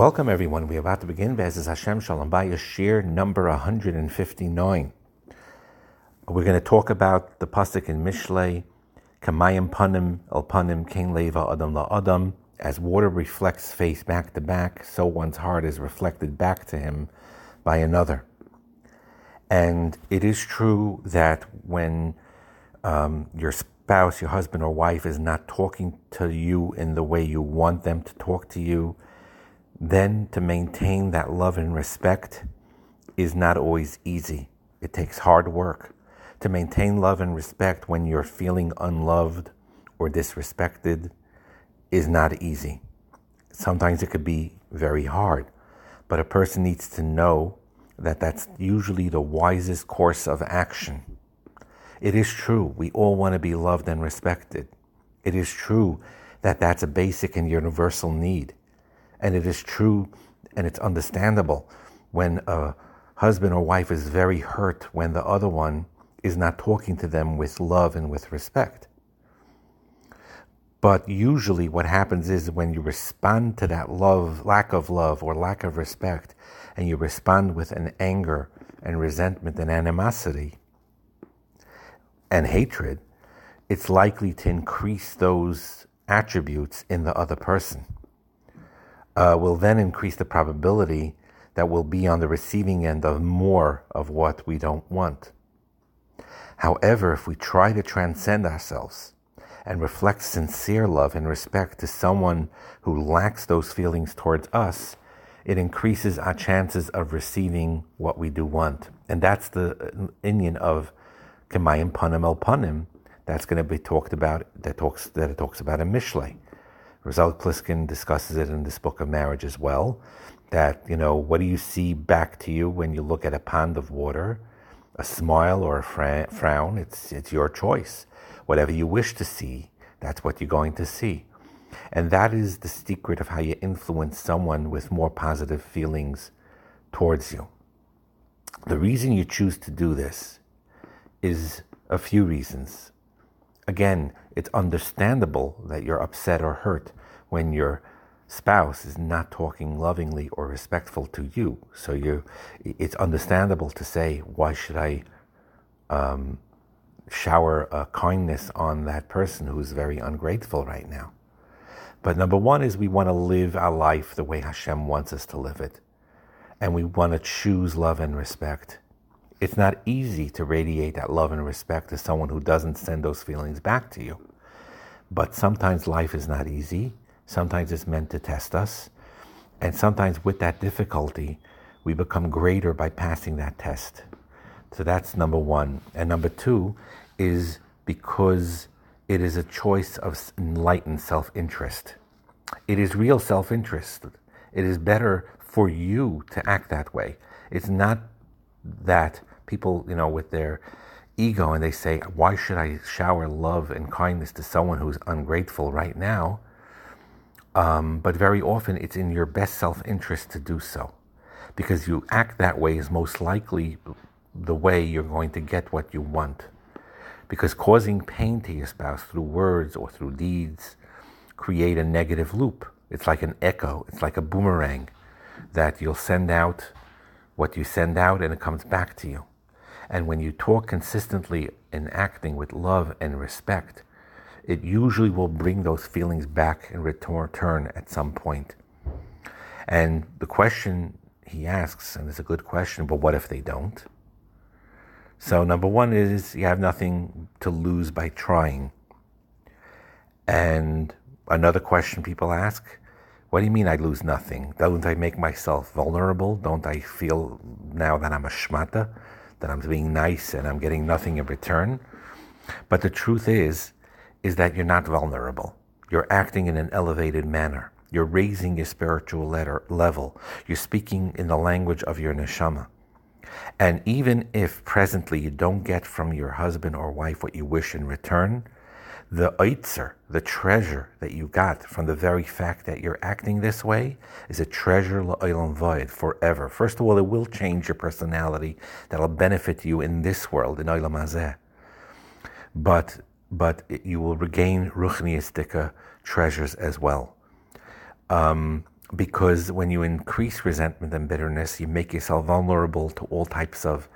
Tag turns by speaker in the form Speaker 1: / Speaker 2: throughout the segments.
Speaker 1: Welcome, everyone. We're about to begin Be'ez Hashem Shalom Bayis Shir number 159. We're going to talk about the pasuk in Mishlei, Kamayim Panim El Panim King Leva Adam La Adam. As water reflects face back to back, so one's heart is reflected back to him by another. And it is true that when um, your spouse, your husband or wife is not talking to you in the way you want them to talk to you, then to maintain that love and respect is not always easy. It takes hard work. To maintain love and respect when you're feeling unloved or disrespected is not easy. Sometimes it could be very hard, but a person needs to know that that's usually the wisest course of action. It is true, we all want to be loved and respected. It is true that that's a basic and universal need. And it is true and it's understandable when a husband or wife is very hurt when the other one is not talking to them with love and with respect. But usually, what happens is when you respond to that love, lack of love, or lack of respect, and you respond with an anger and resentment and animosity and hatred, it's likely to increase those attributes in the other person. Uh, will then increase the probability that we'll be on the receiving end of more of what we don't want. However, if we try to transcend ourselves and reflect sincere love and respect to someone who lacks those feelings towards us, it increases our chances of receiving what we do want. And that's the inyan of Kemayim Panim El Panim that's going to be talked about, that talks, that it talks about in Mishlei. Rosal Pliskin discusses it in this book of marriage as well. That, you know, what do you see back to you when you look at a pond of water? A smile or a frown? It's, it's your choice. Whatever you wish to see, that's what you're going to see. And that is the secret of how you influence someone with more positive feelings towards you. The reason you choose to do this is a few reasons. Again, it's understandable that you're upset or hurt when your spouse is not talking lovingly or respectful to you. So you, it's understandable to say, why should I um, shower a kindness on that person who's very ungrateful right now? But number one is we want to live our life the way Hashem wants us to live it. And we want to choose love and respect. It's not easy to radiate that love and respect to someone who doesn't send those feelings back to you. But sometimes life is not easy. Sometimes it's meant to test us. And sometimes with that difficulty, we become greater by passing that test. So that's number one. And number two is because it is a choice of enlightened self interest. It is real self interest. It is better for you to act that way. It's not that people, you know, with their ego and they say, Why should I shower love and kindness to someone who's ungrateful right now? Um, but very often it's in your best self interest to do so. Because you act that way is most likely the way you're going to get what you want. Because causing pain to your spouse through words or through deeds create a negative loop. It's like an echo, it's like a boomerang that you'll send out what you send out and it comes back to you. And when you talk consistently and acting with love and respect, it usually will bring those feelings back in return at some point. And the question he asks, and it's a good question, but what if they don't? So, number one is you have nothing to lose by trying. And another question people ask what do you mean I lose nothing? Don't I make myself vulnerable? Don't I feel now that I'm a shmata? That I'm being nice and I'm getting nothing in return. But the truth is, is that you're not vulnerable. You're acting in an elevated manner. You're raising your spiritual letter, level. You're speaking in the language of your neshama. And even if presently you don't get from your husband or wife what you wish in return, the oitzer, the treasure that you got from the very fact that you're acting this way, is a treasure la'olam va'ed forever. First of all, it will change your personality. That'll benefit you in this world, in olam hazeh. But but it, you will regain ruchniistika treasures as well. Um, because when you increase resentment and bitterness, you make yourself vulnerable to all types of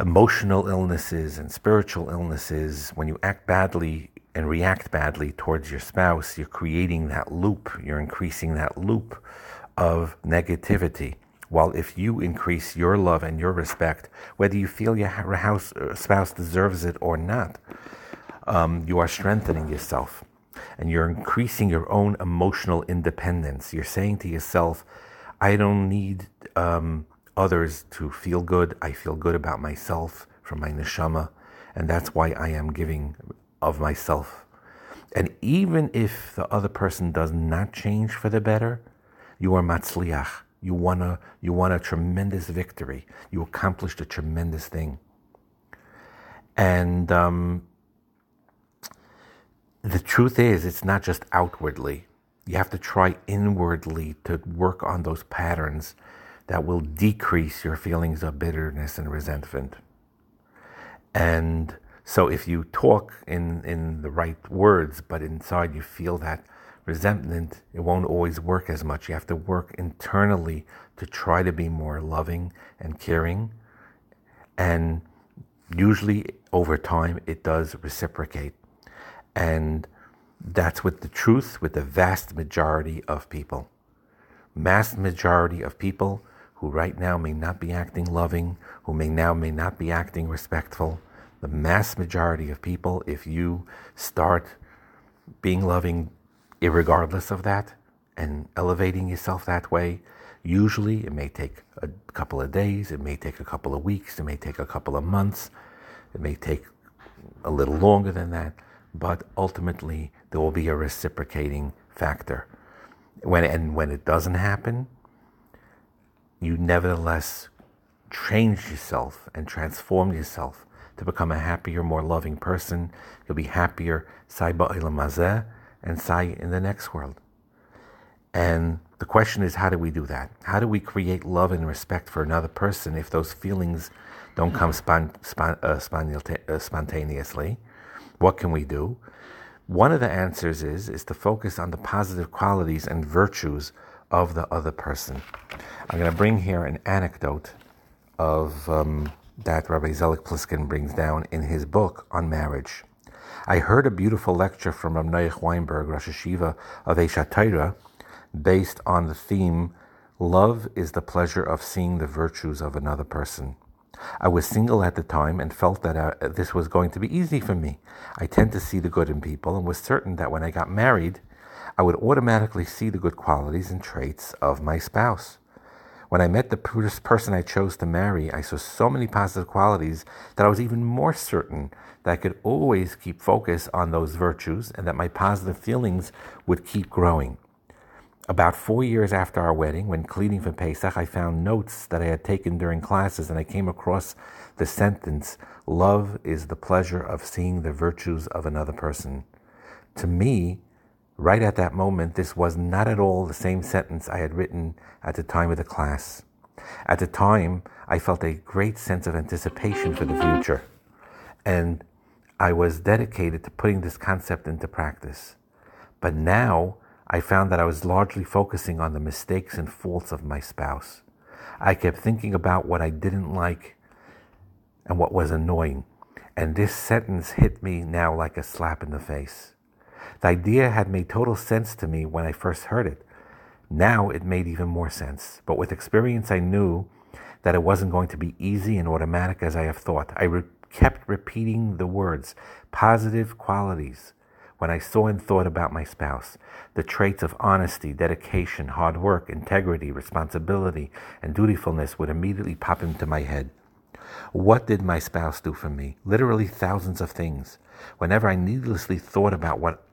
Speaker 1: emotional illnesses and spiritual illnesses. When you act badly and react badly towards your spouse, you're creating that loop, you're increasing that loop of negativity. While if you increase your love and your respect, whether you feel your house, uh, spouse deserves it or not, um, you are strengthening yourself and you're increasing your own emotional independence. You're saying to yourself, I don't need um, others to feel good. I feel good about myself from my neshama, and that's why I am giving of myself. And even if the other person does not change for the better, you are matzliach. You won a, you won a tremendous victory. You accomplished a tremendous thing. And um, the truth is, it's not just outwardly. You have to try inwardly to work on those patterns that will decrease your feelings of bitterness and resentment. And so if you talk in, in the right words, but inside you feel that resentment, it won't always work as much. You have to work internally to try to be more loving and caring. And usually over time, it does reciprocate. And that's with the truth with the vast majority of people. Mass majority of people who right now may not be acting loving, who may now may not be acting respectful. The mass majority of people, if you start being loving regardless of that and elevating yourself that way, usually it may take a couple of days, it may take a couple of weeks, it may take a couple of months, it may take a little longer than that but ultimately there will be a reciprocating factor. When, and when it doesn't happen, you nevertheless change yourself and transform yourself to become a happier, more loving person. You'll be happier, sai ba'olam and sai in the next world. And the question is, how do we do that? How do we create love and respect for another person if those feelings don't come spon- spon- uh, uh, spontaneously? What can we do? One of the answers is is to focus on the positive qualities and virtues of the other person. I'm going to bring here an anecdote of um, that Rabbi Zelig Pliskin brings down in his book on marriage. I heard a beautiful lecture from Rabbi Weinberg, Rosh HaYeshiva of Eshat based on the theme Love is the pleasure of seeing the virtues of another person. I was single at the time and felt that uh, this was going to be easy for me. I tend to see the good in people and was certain that when I got married, I would automatically see the good qualities and traits of my spouse. When I met the person I chose to marry, I saw so many positive qualities that I was even more certain that I could always keep focus on those virtues and that my positive feelings would keep growing. About four years after our wedding, when cleaning for Pesach, I found notes that I had taken during classes and I came across the sentence, Love is the pleasure of seeing the virtues of another person. To me, right at that moment, this was not at all the same sentence I had written at the time of the class. At the time, I felt a great sense of anticipation for the future, and I was dedicated to putting this concept into practice. But now, I found that I was largely focusing on the mistakes and faults of my spouse. I kept thinking about what I didn't like and what was annoying. And this sentence hit me now like a slap in the face. The idea had made total sense to me when I first heard it. Now it made even more sense. But with experience, I knew that it wasn't going to be easy and automatic as I have thought. I re- kept repeating the words positive qualities when I saw and thought about my spouse. The traits of honesty, dedication, hard work, integrity, responsibility, and dutifulness would immediately pop into my head. What did my spouse do for me? Literally thousands of things. Whenever I needlessly thought about what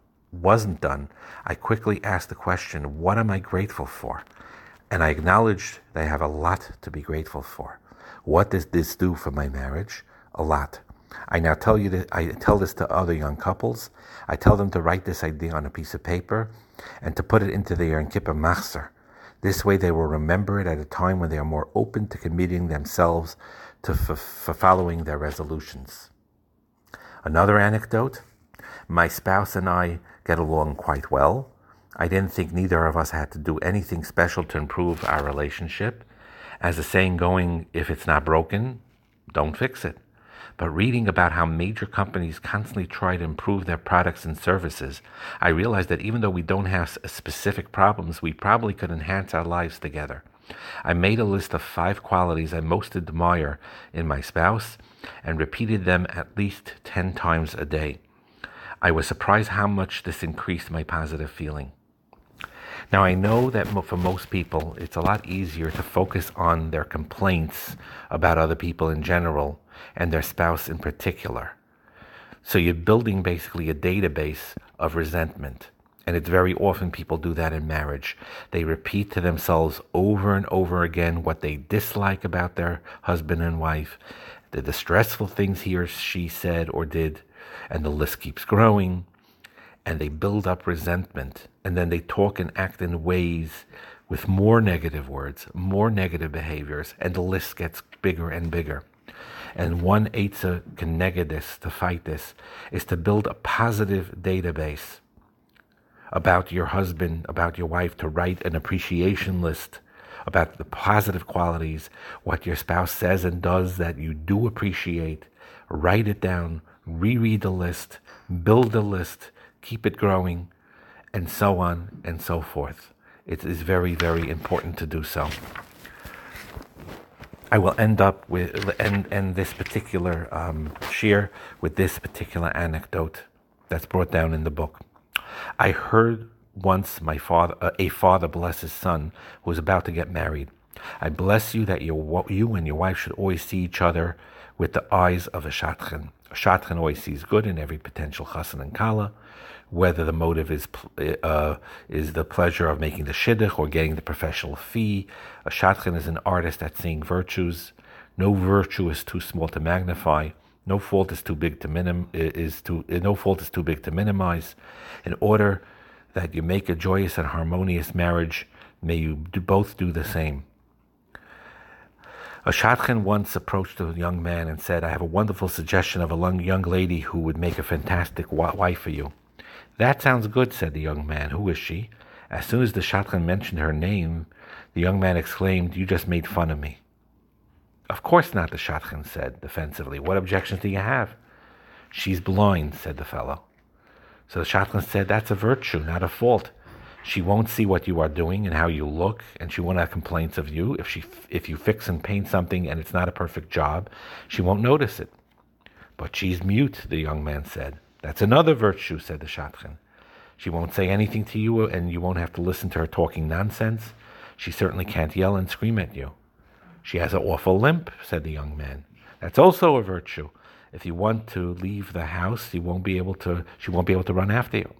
Speaker 1: wasn't done, I quickly asked the question, What am I grateful for? And I acknowledged that I have a lot to be grateful for. What does this do for my marriage? A lot. I now tell you that I tell this to other young couples. I tell them to write this idea on a piece of paper and to put it into their Kippur Machzor. This way they will remember it at a time when they are more open to committing themselves to f- following their resolutions. Another anecdote my spouse and I get along quite well. I didn't think neither of us had to do anything special to improve our relationship. As the saying going, if it's not broken, don't fix it. But reading about how major companies constantly try to improve their products and services, I realized that even though we don't have specific problems, we probably could enhance our lives together. I made a list of five qualities I most admire in my spouse and repeated them at least 10 times a day. I was surprised how much this increased my positive feeling. Now, I know that for most people, it's a lot easier to focus on their complaints about other people in general and their spouse in particular. So you're building basically a database of resentment. And it's very often people do that in marriage. They repeat to themselves over and over again what they dislike about their husband and wife, the distressful things he or she said or did, and the list keeps growing. And they build up resentment, and then they talk and act in ways with more negative words, more negative behaviors, and the list gets bigger and bigger. And one Eitzah Kenegedis to fight this is to build a positive database about your husband, about your wife, to write an appreciation list about the positive qualities, what your spouse says and does that you do appreciate. Write it down, reread the list, build the list, keep it growing, and so on and so forth. It is very, very important to do so. I will end up with end, end this particular um, with this particular anecdote that's brought down in the book. I heard once my father, uh, a father bless his son who was about to get married. I bless you that you, you and your wife should always see each other with the eyes of a shadchan. Shadchan always sees good in every potential chassan and kala, whether the motive is uh, is the pleasure of making the shidduch or getting the professional fee. A shadchan is an artist at seeing virtues. No virtue is too small to magnify. No fault is too big to minim is too no fault is too big to minimize. In order that you make a joyous and harmonious marriage, may you do, both do the same. A shadchan once approached a young man and said, I have a wonderful suggestion of a young lady who would make a fantastic wife for you. That sounds good, said the young man. Who is she? As soon as the shadchan mentioned her name, the young man exclaimed, You just made fun of me. Of course not, the shadchan said defensively. What objections do you have? She's blind, said the fellow. So the shadchan said, That's a virtue, not a fault. She won't see what you are doing and how you look, and she won't have complaints of you. If she, if you fix and paint something and it's not a perfect job, she won't notice it. But she's mute, the young man said. That's another virtue, said the shadchan. She won't say anything to you, and you won't have to listen to her talking nonsense. She certainly can't yell and scream at you. She has an awful limp, said the young man. That's also a virtue. If you want to leave the house, you won't be able to she won't be able to run after you.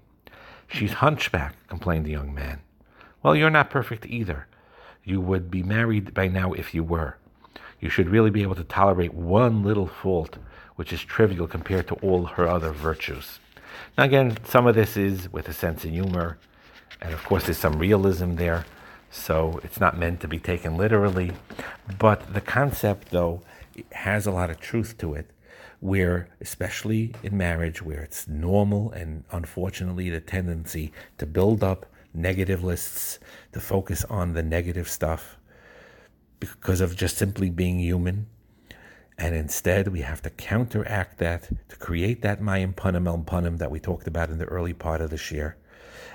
Speaker 1: She's hunchback, complained the young man. Well, you're not perfect either. You would be married by now if you were. You should really be able to tolerate one little fault, which is trivial compared to all her other virtues. Now, again, some of this is with a sense of humor, and of course, there's some realism there so it's not meant to be taken literally. But the concept, though, has a lot of truth to it, where, especially in marriage, where it's normal and unfortunately the tendency to build up negative lists, to focus on the negative stuff because of just simply being human. And instead, we have to counteract that to create that Mayim Panim El that we talked about in the early part of this year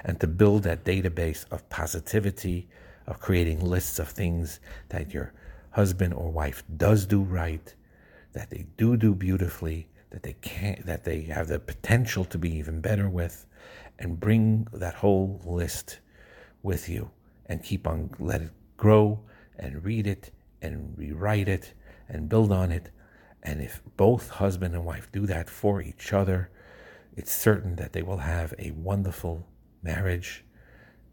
Speaker 1: and to build that database of positivity, of creating lists of things that your husband or wife does do right, that they do do beautifully, that they can that they have the potential to be even better with, and bring that whole list with you and keep on let it grow and read it and rewrite it and build on it. And if both husband and wife do that for each other, it's certain that they will have a wonderful marriage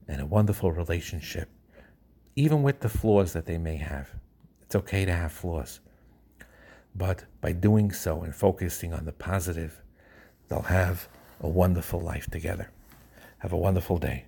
Speaker 1: and a wonderful relationship even with the flaws that they may have. It's okay to have flaws. But by doing so and focusing on the positive, they'll have a wonderful life together. Have a wonderful day.